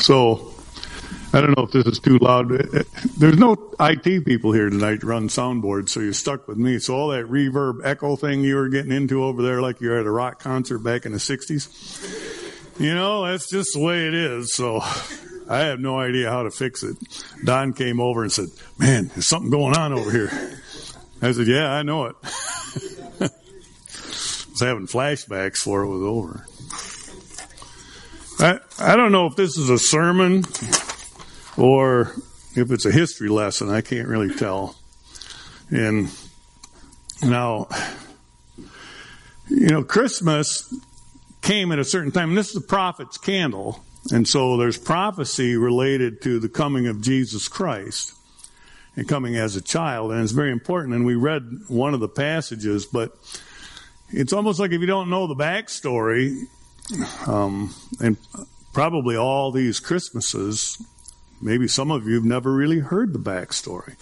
So I don't know if this is too loud. Uh, there's no IT people here tonight to run soundboard, so you're stuck with me. So all that reverb echo thing you were getting into over there, like you're at a rock concert back in the 60s, you know, that's just the way it is. So I have no idea how to fix it. Don came over and said, man, there's something going on over here. I said, yeah, I know it. I was having flashbacks before it was over. I, I don't know if this is a sermon or if it's a history lesson. I can't really tell. And now, you know, Christmas came at a certain time, and this is the prophet's candle. And so there's prophecy related to the coming of Jesus Christ and coming as a child. And it's very important. And we read one of the passages, but it's almost like if you don't know the backstory, um, and probably all these Christmases, maybe some of you have never really heard the backstory.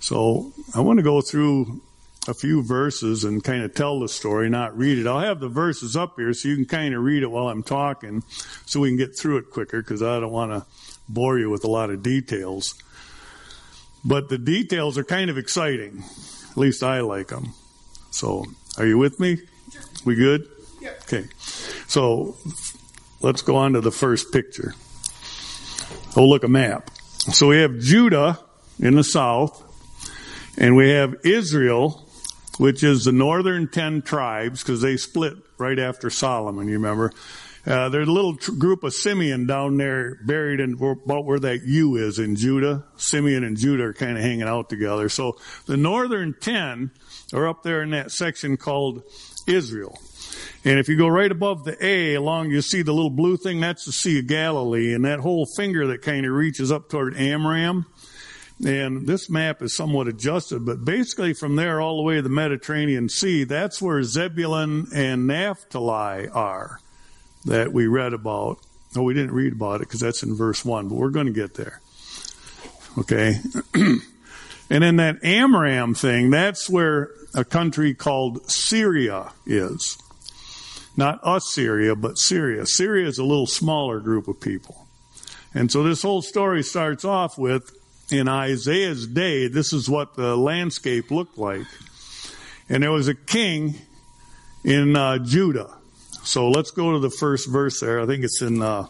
So I want to go through a few verses and kind of tell the story, not read it. I'll have the verses up here so you can kind of read it while I'm talking so we can get through it quicker because I don't want to bore you with a lot of details. But the details are kind of exciting. At least I like them. So, are you with me? We good? Yeah. Okay. So, let's go on to the first picture. Oh, look, a map. So we have Judah in the south, and we have Israel, which is the northern ten tribes, because they split right after Solomon, you remember. Uh, there's a little tr- group of Simeon down there buried in about where that U is in Judah. Simeon and Judah are kind of hanging out together. So the northern ten are up there in that section called Israel. And if you go right above the A along, you see the little blue thing, that's the Sea of Galilee, and that whole finger that kind of reaches up toward Aram. And this map is somewhat adjusted, but basically from there all the way to the Mediterranean Sea, that's where Zebulun and Naphtali are that we read about. No, we didn't read about it because that's in verse 1, but we're going to get there. Okay. and then that Aram thing, that's where a country called Syria is. Not Assyria, but Syria. Syria is a little smaller group of people. And so this whole story starts off with in Isaiah's day, this is what the landscape looked like. And there was a king in uh, Judah. So let's go to the first verse there. I think it's in, uh,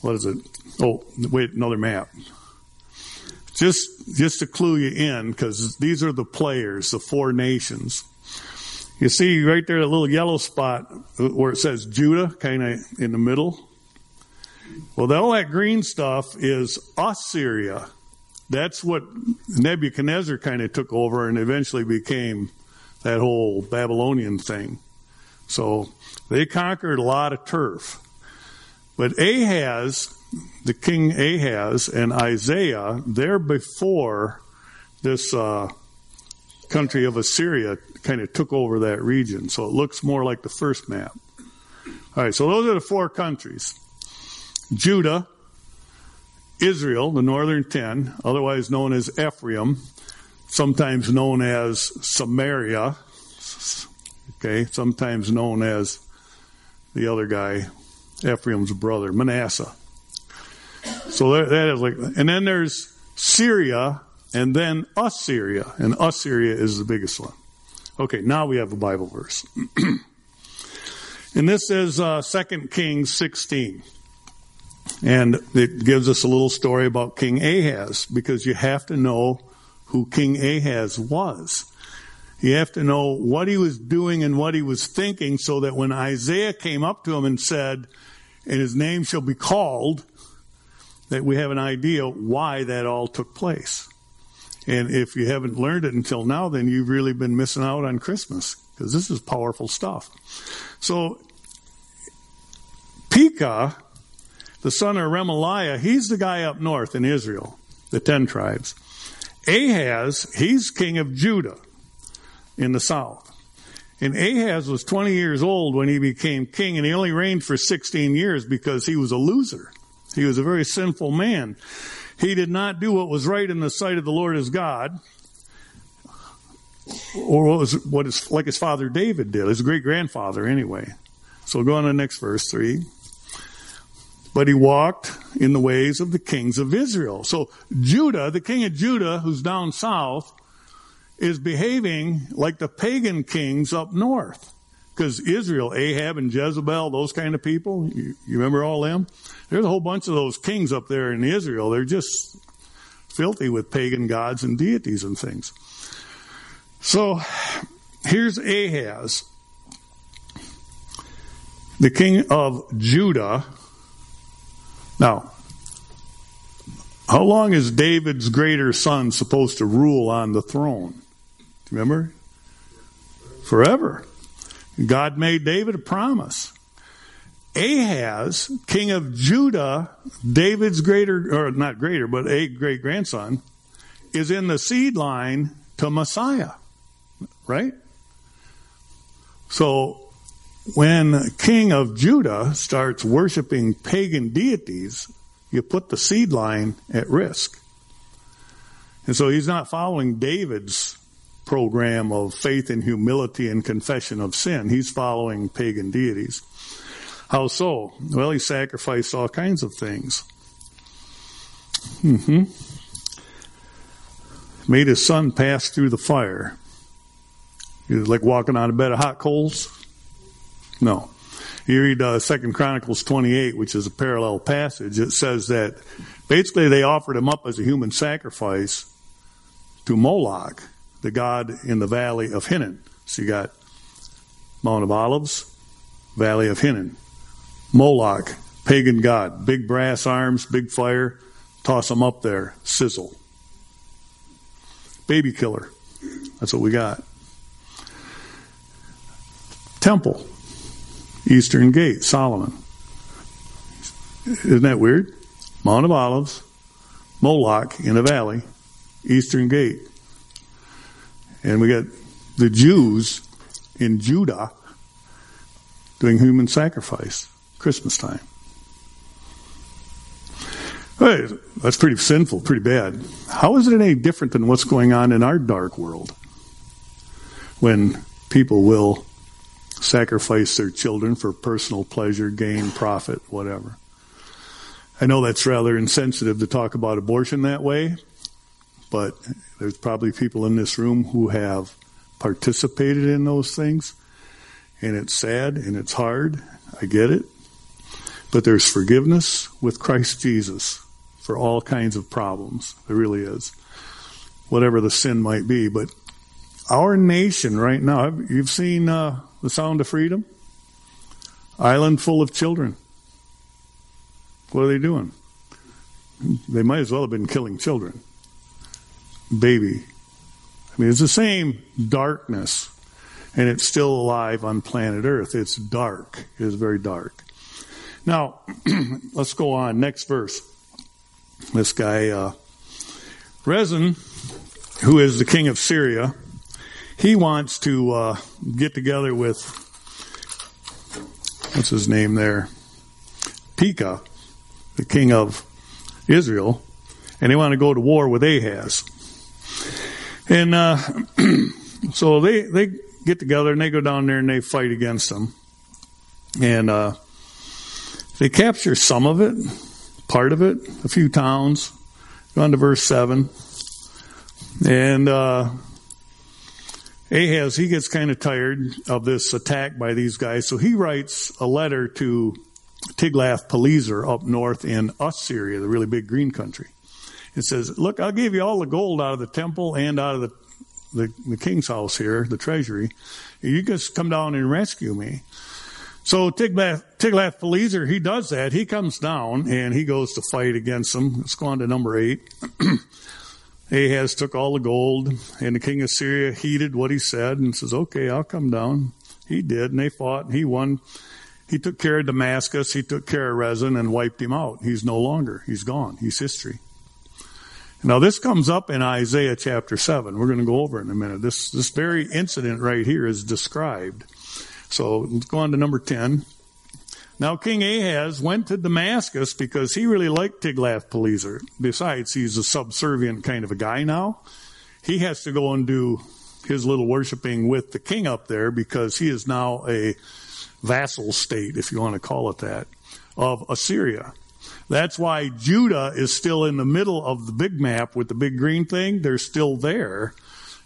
what is it? Oh, wait, another map. Just, just to clue you in, because these are the players, the four nations. You see right there, a little yellow spot where it says Judah, kind of in the middle. Well, all that green stuff is Assyria. That's what Nebuchadnezzar kind of took over and eventually became that whole Babylonian thing. So they conquered a lot of turf. But Ahaz, the king Ahaz and Isaiah, they're before this uh, country of Assyria kind of took over that region. So it looks more like the first map. All right, so those are the four countries Judah, Israel, the northern ten, otherwise known as Ephraim, sometimes known as Samaria, okay, sometimes known as the other guy, Ephraim's brother, Manasseh. So that, that is like, and then there's Syria, and then Assyria, and Assyria is the biggest one. Okay, now we have a Bible verse. and this is uh, 2 Kings 16. And it gives us a little story about King Ahaz because you have to know who King Ahaz was. You have to know what he was doing and what he was thinking so that when Isaiah came up to him and said, and his name shall be called, that we have an idea why that all took place. And if you haven't learned it until now, then you've really been missing out on Christmas because this is powerful stuff. So, Pekah, the son of Remaliah, he's the guy up north in Israel, the ten tribes. Ahaz, he's king of Judah in the south. And Ahaz was 20 years old when he became king, and he only reigned for 16 years because he was a loser. He was a very sinful man. He did not do what was right in the sight of the Lord his God, or what was what is like his father David did, his great grandfather anyway. So go on to the next verse three. but he walked in the ways of the kings of Israel. So Judah, the king of Judah, who's down south, is behaving like the pagan kings up north. Because Israel, Ahab and Jezebel, those kind of people, you, you remember all them? There's a whole bunch of those kings up there in Israel. They're just filthy with pagan gods and deities and things. So here's Ahaz, the king of Judah. Now, how long is David's greater son supposed to rule on the throne? Do you remember? Forever. God made David a promise. Ahaz, king of Judah, David's greater, or not greater, but a great grandson, is in the seed line to Messiah. Right? So, when king of Judah starts worshiping pagan deities, you put the seed line at risk. And so he's not following David's program of faith and humility and confession of sin. He's following pagan deities. How so? Well, he sacrificed all kinds of things. Mm-hmm. Made his son pass through the fire. He was like walking on a bed of hot coals. No. You read uh, Second Chronicles 28, which is a parallel passage. It says that basically they offered him up as a human sacrifice to Moloch, the god in the valley of Hinnom. So you got Mount of Olives, Valley of Hinnom. Moloch, pagan god, big brass arms, big fire, toss them up there, sizzle. Baby killer. That's what we got. Temple, Eastern Gate, Solomon. Isn't that weird? Mount of Olives, Moloch in the valley, Eastern Gate. And we got the Jews in Judah doing human sacrifice, Christmas time. Hey, that's pretty sinful, pretty bad. How is it any different than what's going on in our dark world? When people will sacrifice their children for personal pleasure, gain, profit, whatever. I know that's rather insensitive to talk about abortion that way, but there's probably people in this room who have participated in those things, and it's sad and it's hard. I get it. But there's forgiveness with Christ Jesus for all kinds of problems. There really is. Whatever the sin might be. But our nation right now, you've seen uh, The Sound of Freedom? Island full of children. What are they doing? They might as well have been killing children baby. I mean, it's the same darkness, and it's still alive on planet Earth. It's dark. It is very dark. Now, let's go on. Next verse. This guy, uh, Rezin, who is the king of Syria, he wants to uh, get together with, what's his name there? Pekah, the king of Israel, and they want to go to war with Ahaz. And uh, so they they get together and they go down there and they fight against them, and uh, they capture some of it, part of it, a few towns. Go on to verse seven, and uh, Ahaz he gets kind of tired of this attack by these guys, so he writes a letter to Tiglath-Pileser up north in Assyria, the really big green country. It says, Look, I'll give you all the gold out of the temple and out of the, the, the king's house here, the treasury. You just come down and rescue me. So Tiglath, Tiglath-Pileser, he does that. He comes down and he goes to fight against them. Let's go on to number eight. Ahaz took all the gold, and the king of Syria heeded what he said and says, Okay, I'll come down. He did, and they fought, and he won. He took care of Damascus, he took care of Rezin, and wiped him out. He's no longer. He's gone. He's history. Now this comes up in Isaiah chapter 7. We're going to go over in a minute. This, this very incident right here is described. So let's go on to number 10. Now King Ahaz went to Damascus because he really liked Tiglath-Pileser. Besides, he's a subservient kind of a guy now. He has to go and do his little worshiping with the king up there because he is now a vassal state, if you want to call it that, of Assyria. That's why Judah is still in the middle of the big map with the big green thing. They're still there.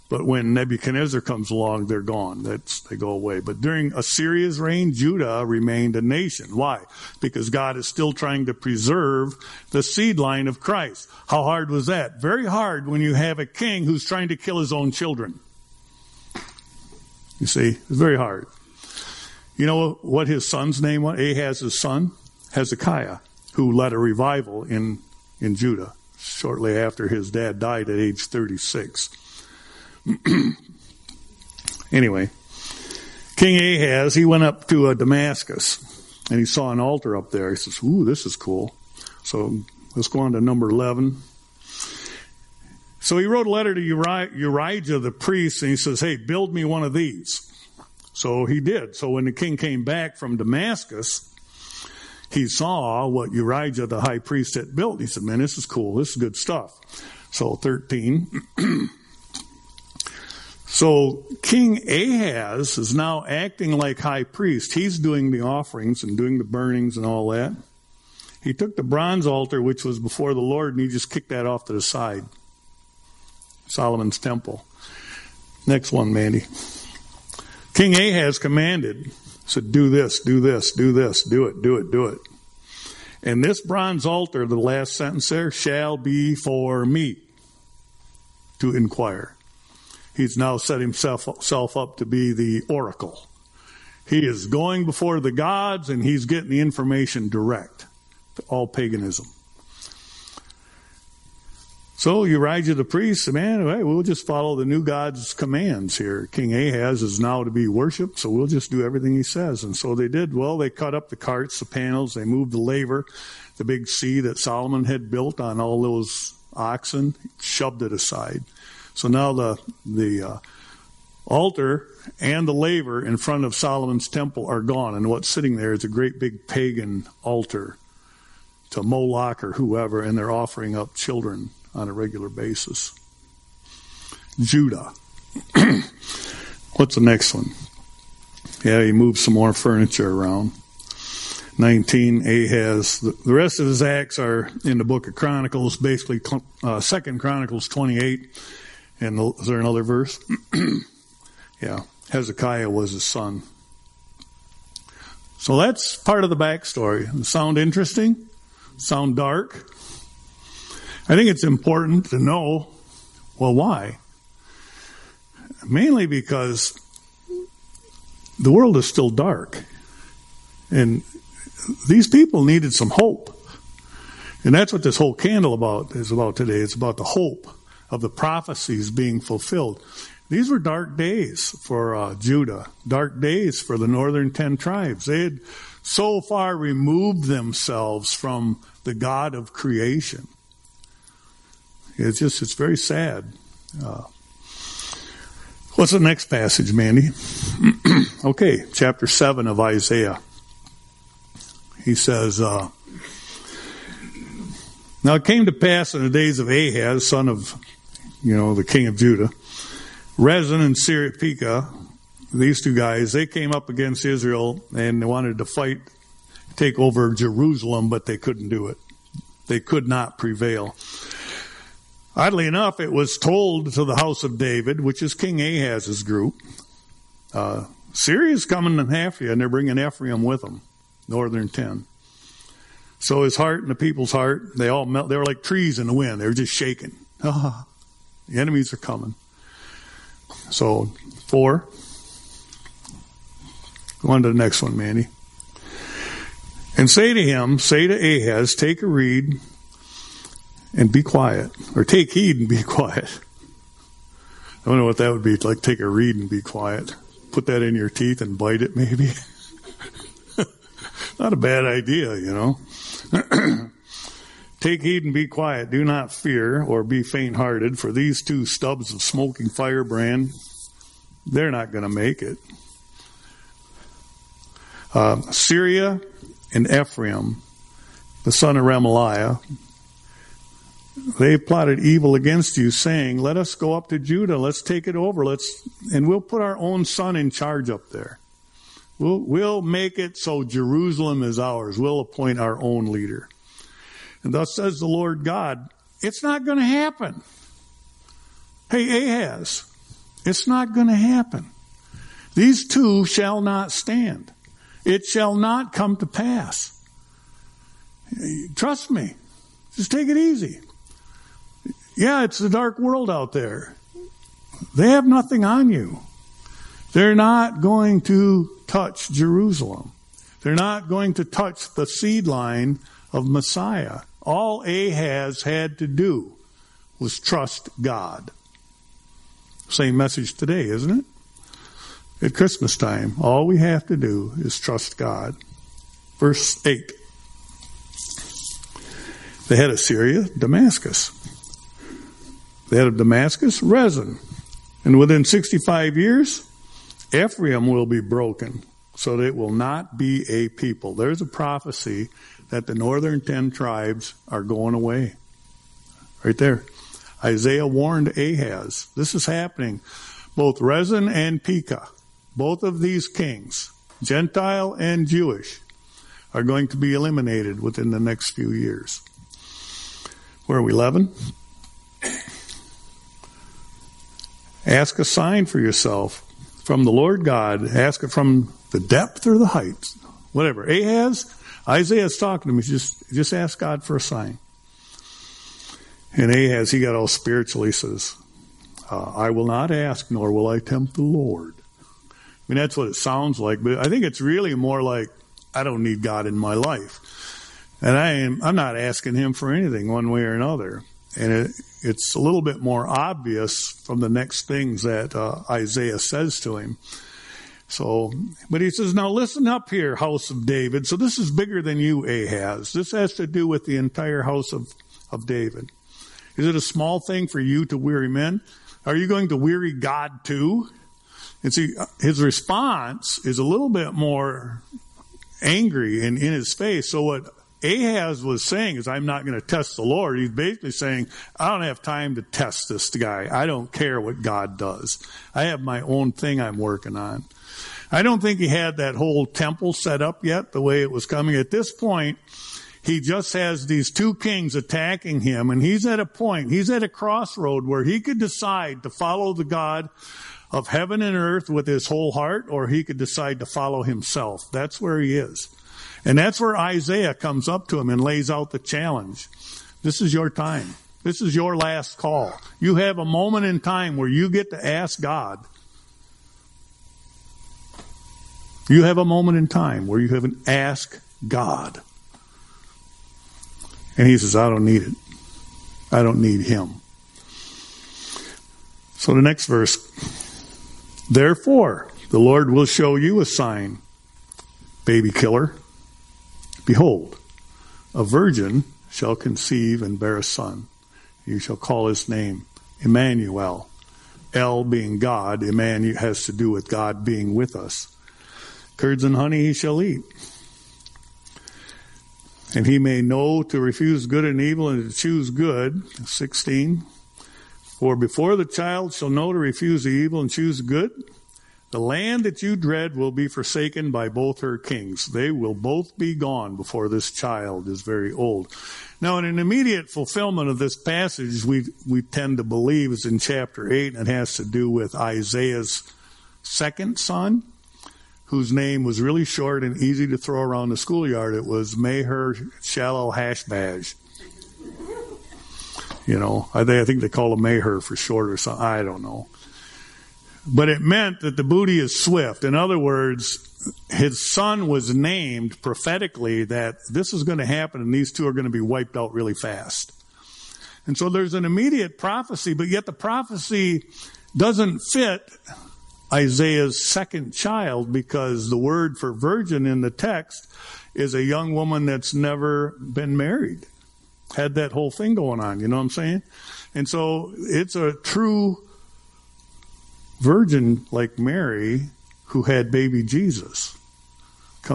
But when Nebuchadnezzar comes along, they're gone. That's, they go away. But during Assyria's reign, Judah remained a nation. Why? Because God is still trying to preserve the seed line of Christ. How hard was that? Very hard when you have a king who's trying to kill his own children. You see, it's very hard. You know what his son's name was? Ahaz's son? Hezekiah, who led a revival in, in Judah shortly after his dad died at age 36. anyway, King Ahaz, he went up to uh, Damascus and he saw an altar up there. He says, Ooh, this is cool. So let's go on to number 11. So he wrote a letter to Uri- Urijah the priest and he says, Hey, build me one of these. So he did. So when the king came back from Damascus, he saw what Urijah the high priest had built. He said, Man, this is cool. This is good stuff. So 13. So King Ahaz is now acting like high priest. He's doing the offerings and doing the burnings and all that. He took the bronze altar, which was before the Lord, and he just kicked that off to the side. Solomon's temple. Next one, Mandy. King Ahaz commanded, said, do this, do this, do this, do it, do it, do it. And this bronze altar, the last sentence there, shall be for me to inquire. He's now set himself, up to be the oracle. He is going before the gods and he's getting the information direct to all paganism. So Urijah the priest man, we'll just follow the new God's commands here. King Ahaz is now to be worshipped, so we'll just do everything he says. And so they did. Well, they cut up the carts, the panels, they moved the laver, the big sea that Solomon had built on all those oxen, shoved it aside. So now the the uh, altar and the laver in front of Solomon's temple are gone, and what's sitting there is a great big pagan altar to Moloch or whoever, and they're offering up children on a regular basis. Judah. What's the next one? Yeah, he moved some more furniture around. 19, Ahaz. The rest of his acts are in the book of Chronicles, basically uh, Second Chronicles 28 and is there another verse? yeah. Hezekiah was his son. So that's part of the backstory. Sound interesting? Sound dark? I think it's important to know, well, why? Mainly because the world is still dark. And these people needed some hope. And that's what this whole candle about is about today. It's about the hope of the prophecies being fulfilled. These were dark days for uh, Judah, dark days for the northern ten tribes. They had so far removed themselves from the God of creation. It's just, it's very sad. Uh, what's the next passage, Mandy? okay, chapter 7 of Isaiah. He says, uh, Now it came to pass in the days of Ahaz, son of you know, the king of Judah. Rezin and Siripika, these two guys, they came up against Israel and they wanted to fight, take over Jerusalem, but they couldn't do it. They could not prevail. Oddly enough, it was told to the house of David, which is King Ahaz's group. Uh, Syria's coming in half you, and they're bringing Ephraim with them, northern ten. So his heart and the people's heart, they all melt. They were like trees in the wind. They were just shaking. The enemies are coming. So, four. Go on to the next one, Mandy. And say to him, say to Ahaz, take a reed and be quiet. Or take heed and be quiet. I don't know what that would be like take a reed and be quiet. Put that in your teeth and bite it, maybe. Not a bad idea, you know. Take heed and be quiet. Do not fear or be faint hearted, for these two stubs of smoking firebrand, they're not going to make it. Uh, Syria and Ephraim, the son of Remaliah, they plotted evil against you, saying, Let us go up to Judah, let's take it over, let's and we'll put our own son in charge up there. We'll, we'll make it so Jerusalem is ours. We'll appoint our own leader. And thus says the Lord God, it's not going to happen. Hey, Ahaz, it's not going to happen. These two shall not stand. It shall not come to pass. Trust me. Just take it easy. Yeah, it's a dark world out there. They have nothing on you. They're not going to touch Jerusalem. They're not going to touch the seed line of Messiah. All Ahaz had to do was trust God. Same message today, isn't it? At Christmas time, all we have to do is trust God. Verse 8. The head of Syria, Damascus. The head of Damascus, Rezin. And within 65 years, Ephraim will be broken so that it will not be a people. There's a prophecy that the northern ten tribes are going away. Right there. Isaiah warned Ahaz. This is happening. Both Rezin and Pekah, both of these kings, Gentile and Jewish, are going to be eliminated within the next few years. Where are we, 11? Ask a sign for yourself from the Lord God. Ask it from the depth or the height. Whatever. Ahaz, Isaiah's talking to him. just, just ask God for a sign. And Ahaz, he got all spiritual. He says, uh, I will not ask, nor will I tempt the Lord. I mean, that's what it sounds like, but I think it's really more like, I don't need God in my life. And I am, I'm not asking him for anything one way or another. And it, it's a little bit more obvious from the next things that uh, Isaiah says to him. So, but he says, now listen up here, house of David. So this is bigger than you, Ahaz. This has to do with the entire house of, of David. Is it a small thing for you to weary men? Are you going to weary God too? And see, his response is a little bit more angry in, in his face. So what Ahaz was saying is, I'm not going to test the Lord. He's basically saying, I don't have time to test this guy. I don't care what God does. I have my own thing I'm working on. I don't think he had that whole temple set up yet the way it was coming. At this point, he just has these two kings attacking him and he's at a point, he's at a crossroad where he could decide to follow the God of heaven and earth with his whole heart or he could decide to follow himself. That's where he is. And that's where Isaiah comes up to him and lays out the challenge. This is your time. This is your last call. You have a moment in time where you get to ask God. You have a moment in time where you have an ask God. And he says, I don't need it. I don't need him. So the next verse, therefore, the Lord will show you a sign, baby killer. Behold, a virgin shall conceive and bear a son. You shall call his name Emmanuel. El being God, Emmanuel has to do with God being with us. Curds and honey he shall eat. And he may know to refuse good and evil and to choose good. 16. For before the child shall know to refuse the evil and choose good, the land that you dread will be forsaken by both her kings. They will both be gone before this child is very old. Now, in an immediate fulfillment of this passage, we, we tend to believe is in chapter 8, and it has to do with Isaiah's second son, whose name was really short and easy to throw around the schoolyard. It was Maher Shallow Hashbash. You know, I, think they call him Maher for short or something. I don't know. But it meant that the booty is swift. In other words, his son was named prophetically that this is going to happen and these two are going to be wiped out really fast. And so there's an immediate prophecy, but yet the prophecy doesn't fit Isaiah's second child because the word for virgin in the text is a young woman that's never been married. Had that whole thing going on, you know what I'm saying? And so it's a true virgin like Mary who had baby Jesus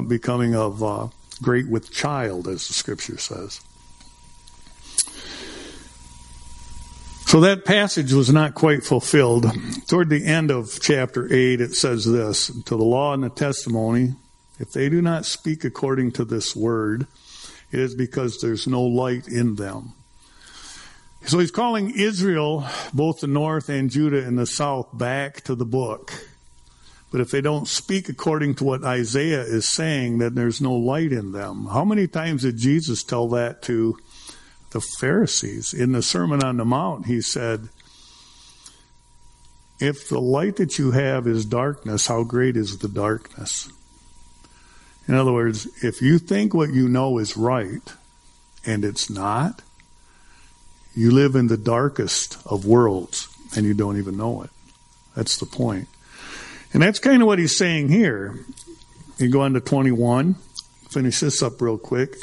becoming of uh, great with child, as the scripture says. So that passage was not quite fulfilled. Toward the end of chapter 8, it says this To the law and the testimony, if they do not speak according to this word, It is because there's no light in them. So he's calling Israel, both the north and Judah and the south, back to the book. But if they don't speak according to what Isaiah is saying, then there's no light in them. How many times did Jesus tell that to the Pharisees? In the Sermon on the Mount, he said, If the light that you have is darkness, how great is the darkness? In other words, if you think what you know is right and it's not, you live in the darkest of worlds and you don't even know it. That's the point. And that's kind of what he's saying here. You go on to 21, finish this up real quick.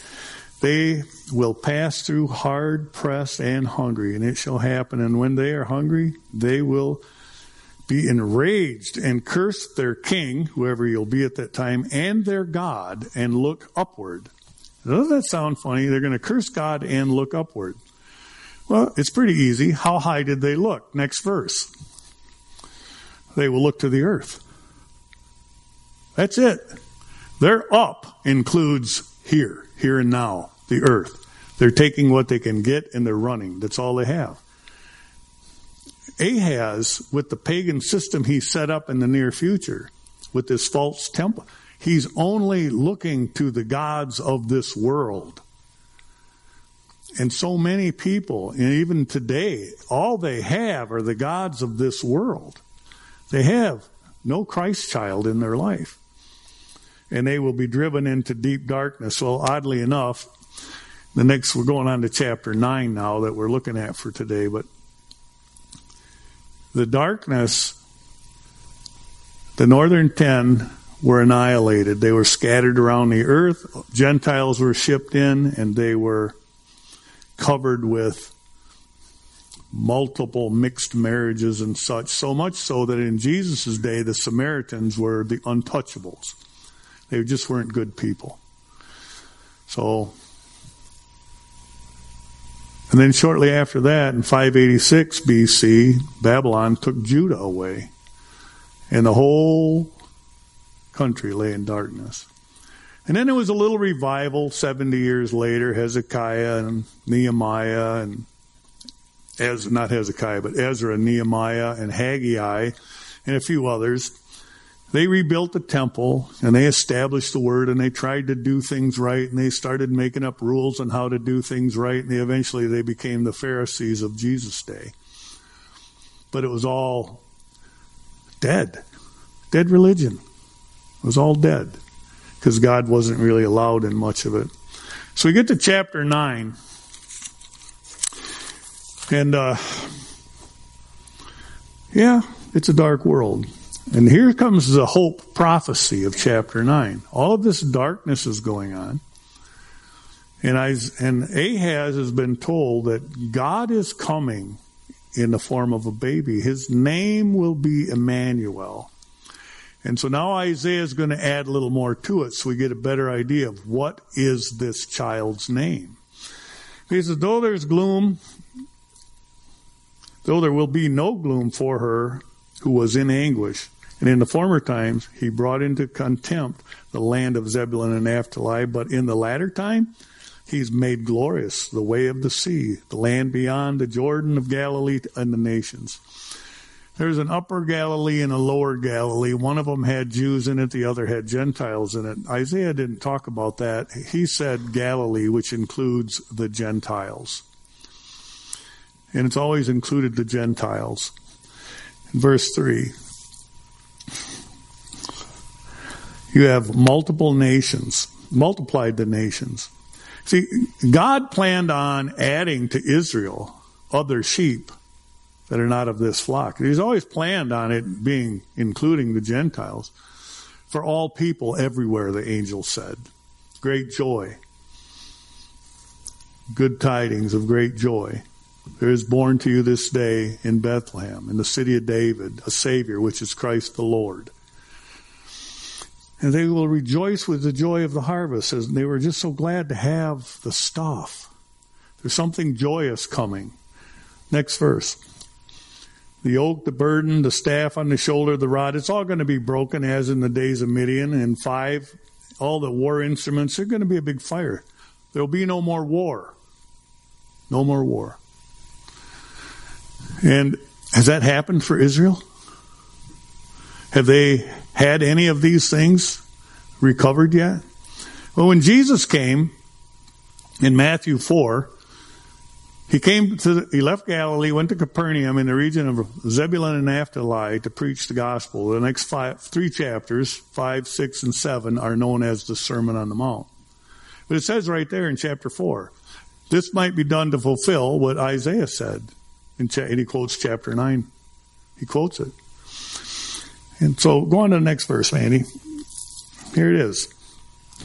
They will pass through hard pressed and hungry, and it shall happen. And when they are hungry, they will be enraged and curse their king, whoever you'll be at that time, and their God, and look upward. Doesn't that sound funny? They're going to curse God and look upward. Well, it's pretty easy. How high did they look? Next verse. They will look to the earth. That's it. Their up includes here, here and now, the earth. They're taking what they can get and they're running. That's all they have. Ahaz, with the pagan system he set up in the near future, with this false temple, he's only looking to the gods of this world. And so many people, and even today, all they have are the gods of this world. They have no Christ child in their life. And they will be driven into deep darkness. Well, oddly enough, the next, we're going on to chapter 9 now that we're looking at for today, but the darkness, the northern ten were annihilated. They were scattered around the earth. Gentiles were shipped in, and they were covered with multiple mixed marriages and such, so much so that in Jesus' day, the Samaritans were the untouchables. They just weren't good people. So, and then shortly after that, in 586 BC, Babylon took Judah away, and the whole country lay in darkness. And then there was a little revival 70 years later, Hezekiah and Nehemiah and Ez, not Hezekiah, but Ezra, Nehemiah, and Haggai, and a few others. They rebuilt the temple and they established the word and they tried to do things right and they started making up rules on how to do things right and they eventually they became the Pharisees of Jesus' day. But it was all dead. Dead religion. It was all dead because God wasn't really allowed in much of it. So we get to chapter 9. And, uh, yeah, it's a dark world. And here comes the hope prophecy of chapter 9. All of this darkness is going on. And, I, and Ahaz has been told that God is coming in the form of a baby. His name will be Emmanuel. And so now Isaiah is going to add a little more to it so we get a better idea of what is this child's name. He says, though there's gloom, though there will be no gloom for her who was in anguish, and in the former times he brought into contempt the land of Zebulun and Naphtali, but in the latter time he's made glorious the way of the sea, the land beyond the Jordan of Galilee and the nations. There's an upper Galilee and a lower Galilee. One of them had Jews in it, the other had Gentiles in it. Isaiah didn't talk about that. He said Galilee, which includes the Gentiles. And it's always included the Gentiles. verse 3 you have multiple nations, multiplied the nations. See, God planned on adding to Israel other sheep that are not of this flock. He's always planned on it being, including the Gentiles, for all people everywhere, the angel said. Great joy. Good tidings of great joy. There is born to you this day in Bethlehem, in the city of David, a Savior, which is Christ the Lord. And they will rejoice with the joy of the harvest, as they were just so glad to have the stuff. There's something joyous coming. Next verse the yoke, the burden, the staff on the shoulder, the rod, it's all going to be broken as in the days of Midian. And five, all the war instruments, they're going to be a big fire. There will be no more war. No more war. And has that happened for Israel? Have they had any of these things recovered yet? Well, when Jesus came in Matthew 4, he came to, he left Galilee, went to Capernaum in the region of Zebulun and Naphtali to preach the gospel. The next five, three chapters, five, six, and seven, are known as the Sermon on the Mount. But it says right there in chapter four, this might be done to fulfill what Isaiah said. and he quotes chapter nine. He quotes it. And so go on to the next verse, Mandy. Here it is.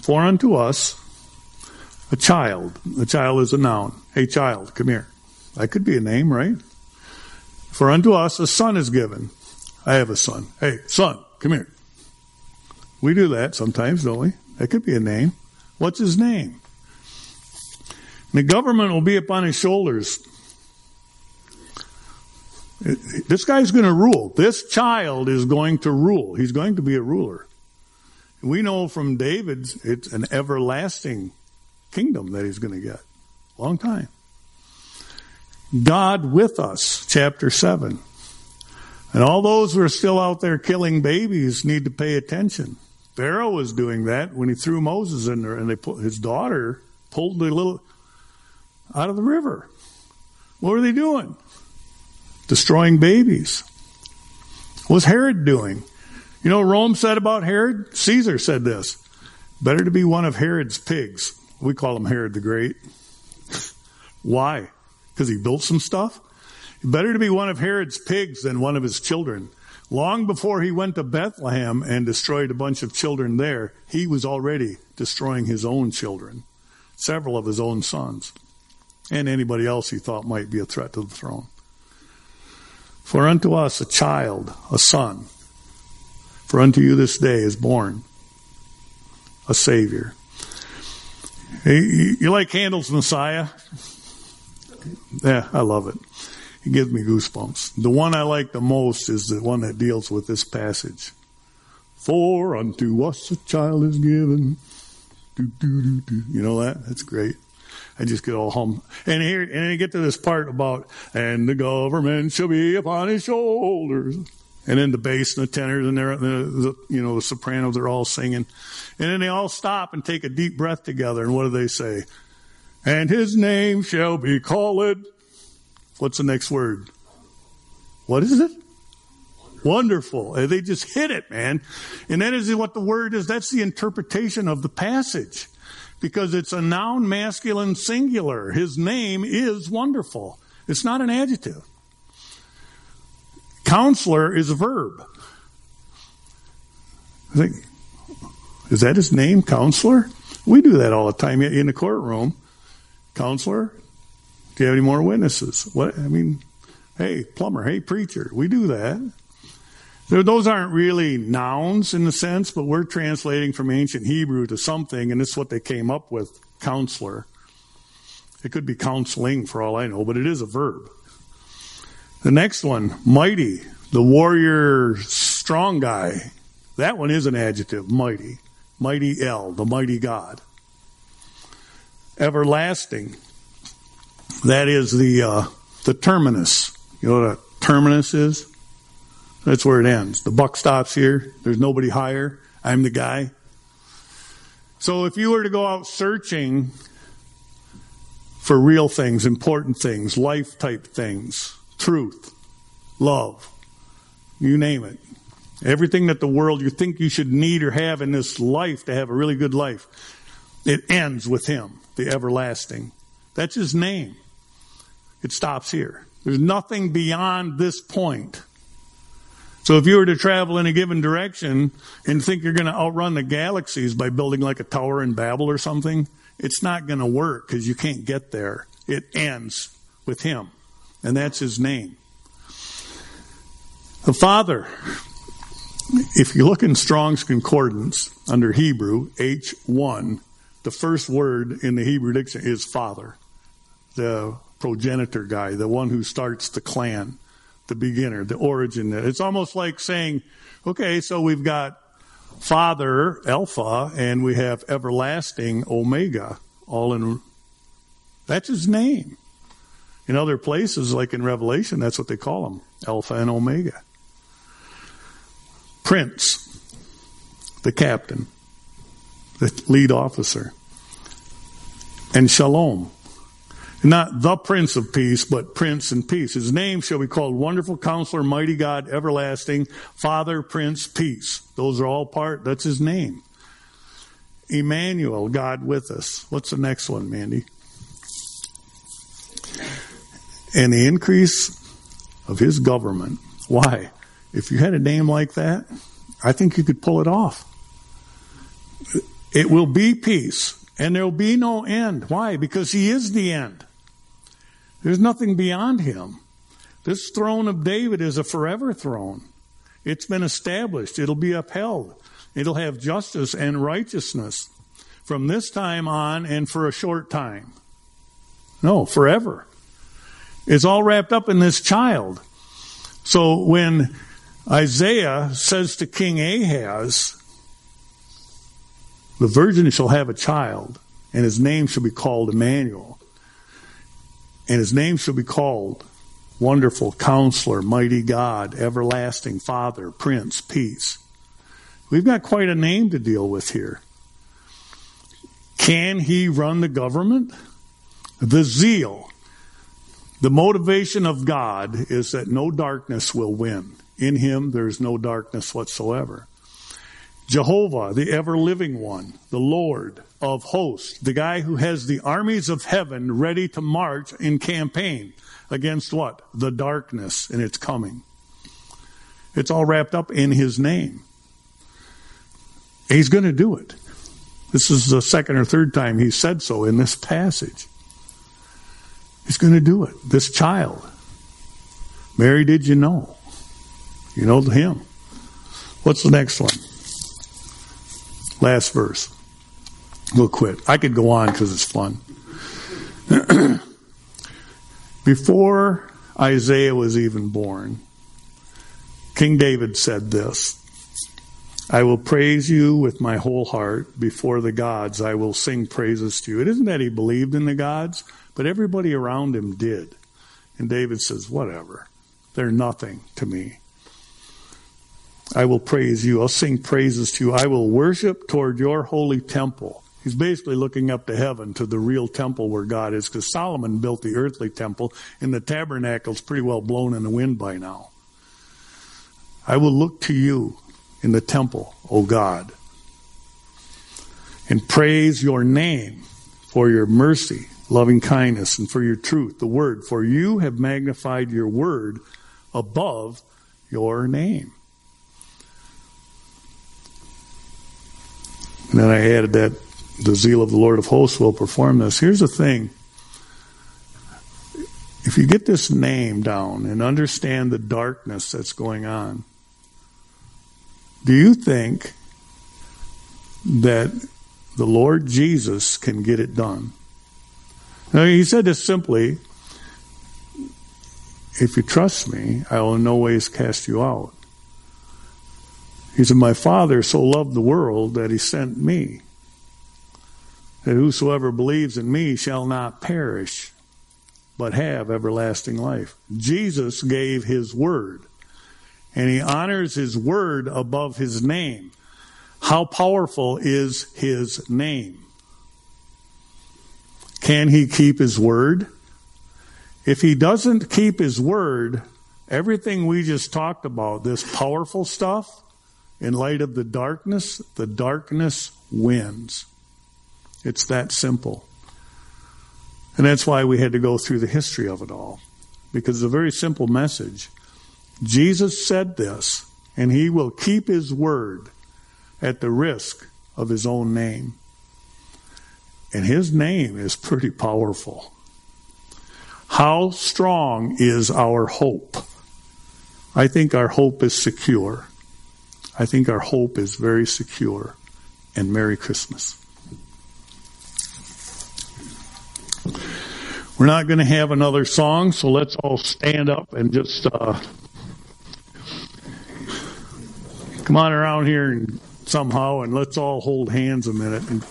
For unto us a child. A child is a noun. Hey, child, come here. That could be a name, right? For unto us a son is given. I have a son. Hey, son, come here. We do that sometimes, don't we? That could be a name. What's his name? The government will be upon his shoulders. This guy's going to rule. This child is going to rule. He's going to be a ruler. We know from David's, it's an everlasting kingdom that he's going to get. Long time. God with us, chapter 7. And all those who are still out there killing babies need to pay attention. Pharaoh was doing that when he threw Moses in there, and they put, his daughter pulled the little out of the river. What were they doing? Destroying babies. Was Herod doing? You know, Rome said about Herod. Caesar said this: "Better to be one of Herod's pigs we call him Herod the Great. Why? Because he built some stuff? Better to be one of Herod's pigs than one of his children. Long before he went to Bethlehem and destroyed a bunch of children there, he was already destroying his own children, several of his own sons, and anybody else he thought might be a threat to the throne. For unto us a child, a son, for unto you this day is born a Savior you like Handel's Messiah? Yeah, I love it. It gives me goosebumps. The one I like the most is the one that deals with this passage. For unto us a child is given. Do, do, do. You know that? That's great. I just get all hum. And here, and I get to this part about, and the government shall be upon his shoulders. And then the bass and the tenors and they're, the, the, you know, the sopranos, they're all singing. And then they all stop and take a deep breath together. And what do they say? And his name shall be called. What's the next word? What is it? Wonderful. Wonderful. They just hit it, man. And that is what the word is. That's the interpretation of the passage. Because it's a noun masculine singular. His name is wonderful. It's not an adjective. Counselor is a verb. I think, is that his name, counselor? We do that all the time in the courtroom. Counselor, do you have any more witnesses? What I mean, hey, plumber, hey, preacher. We do that. Those aren't really nouns in the sense, but we're translating from ancient Hebrew to something, and this is what they came up with counselor. It could be counseling for all I know, but it is a verb. The next one, mighty, the warrior, strong guy. That one is an adjective, mighty. Mighty El, the mighty God. Everlasting. That is the uh, the terminus. You know what a terminus is? That's where it ends. The buck stops here. There's nobody higher. I'm the guy. So if you were to go out searching for real things, important things, life type things, truth, love, you name it. Everything that the world you think you should need or have in this life to have a really good life, it ends with Him, the everlasting. That's His name. It stops here. There's nothing beyond this point. So if you were to travel in a given direction and think you're going to outrun the galaxies by building like a tower in Babel or something, it's not going to work because you can't get there. It ends with Him, and that's His name. The Father, if you look in Strong's Concordance under Hebrew, H1, the first word in the Hebrew dictionary is father, the progenitor guy, the one who starts the clan, the beginner, the origin. It's almost like saying, okay, so we've got father, alpha, and we have everlasting, omega, all in. That's his name. In other places, like in Revelation, that's what they call him Alpha and Omega. Prince, the captain, the lead officer. And Shalom, not the Prince of Peace, but Prince and Peace. His name shall be called Wonderful Counselor, Mighty God, Everlasting, Father, Prince, Peace. Those are all part, that's his name. Emmanuel, God with us. What's the next one, Mandy? And the increase of his government. Why? If you had a name like that, I think you could pull it off. It will be peace, and there will be no end. Why? Because he is the end. There's nothing beyond him. This throne of David is a forever throne. It's been established. It'll be upheld. It'll have justice and righteousness from this time on and for a short time. No, forever. It's all wrapped up in this child. So when Isaiah says to King Ahaz, the virgin shall have a child, and his name shall be called Emmanuel and his name shall be called Wonderful Counselor, Mighty God, Everlasting Father, Prince, Peace. We've got quite a name to deal with here. Can he run the government? The zeal, the motivation of God is that no darkness will win. In him, there's no darkness whatsoever. Jehovah, the ever living one, the Lord of hosts, the guy who has the armies of heaven ready to march in campaign against what? The darkness and its coming. It's all wrapped up in his name. He's going to do it. This is the second or third time he said so in this passage. He's going to do it. This child. Mary, did you know? You know him. What's the next one? Last verse. We'll quit. I could go on because it's fun. Before Isaiah was even born, King David said this I will praise you with my whole heart before the gods. I will sing praises to you. It isn't that he believed in the gods, but everybody around him did. And David says, Whatever. They're nothing to me. I will praise you. I'll sing praises to you. I will worship toward your holy temple. He's basically looking up to heaven to the real temple where God is because Solomon built the earthly temple and the tabernacle's pretty well blown in the wind by now. I will look to you in the temple, O God, and praise your name for your mercy, loving kindness, and for your truth, the word. For you have magnified your word above your name. And then I added that the zeal of the Lord of hosts will perform this. Here's the thing. If you get this name down and understand the darkness that's going on, do you think that the Lord Jesus can get it done? Now, he said this simply if you trust me, I will in no ways cast you out. He said, My Father so loved the world that he sent me, that whosoever believes in me shall not perish, but have everlasting life. Jesus gave his word, and he honors his word above his name. How powerful is his name? Can he keep his word? If he doesn't keep his word, everything we just talked about, this powerful stuff, in light of the darkness, the darkness wins. It's that simple. And that's why we had to go through the history of it all. Because it's a very simple message. Jesus said this, and he will keep his word at the risk of his own name. And his name is pretty powerful. How strong is our hope? I think our hope is secure. I think our hope is very secure. And Merry Christmas. We're not going to have another song, so let's all stand up and just uh, come on around here and somehow, and let's all hold hands a minute. And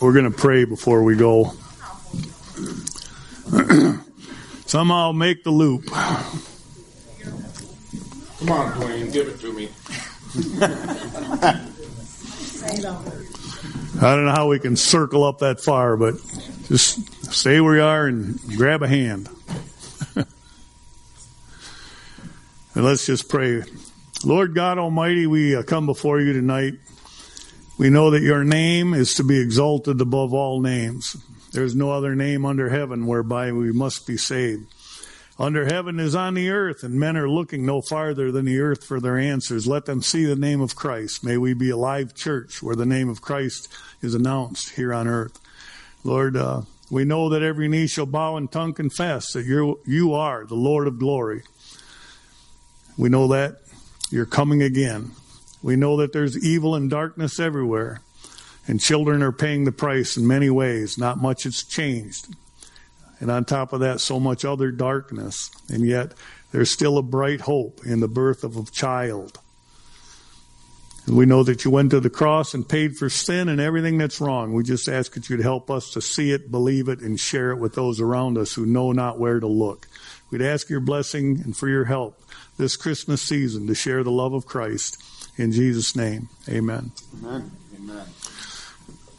we're going to pray before we go. Somehow make the loop. Come on, Dwayne, give it to me. I don't know how we can circle up that far, but just stay where you are and grab a hand. and let's just pray. Lord God Almighty, we uh, come before you tonight. We know that your name is to be exalted above all names. There's no other name under heaven whereby we must be saved. Under heaven is on the earth, and men are looking no farther than the earth for their answers. Let them see the name of Christ. May we be a live church where the name of Christ is announced here on earth. Lord, uh, we know that every knee shall bow and tongue confess that you you are the Lord of glory. We know that you're coming again. We know that there's evil and darkness everywhere, and children are paying the price in many ways. Not much has changed. And on top of that, so much other darkness. And yet, there's still a bright hope in the birth of a child. And we know that you went to the cross and paid for sin and everything that's wrong. We just ask that you'd help us to see it, believe it, and share it with those around us who know not where to look. We'd ask your blessing and for your help this Christmas season to share the love of Christ. In Jesus' name, amen. Amen. Amen.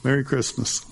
Merry Christmas.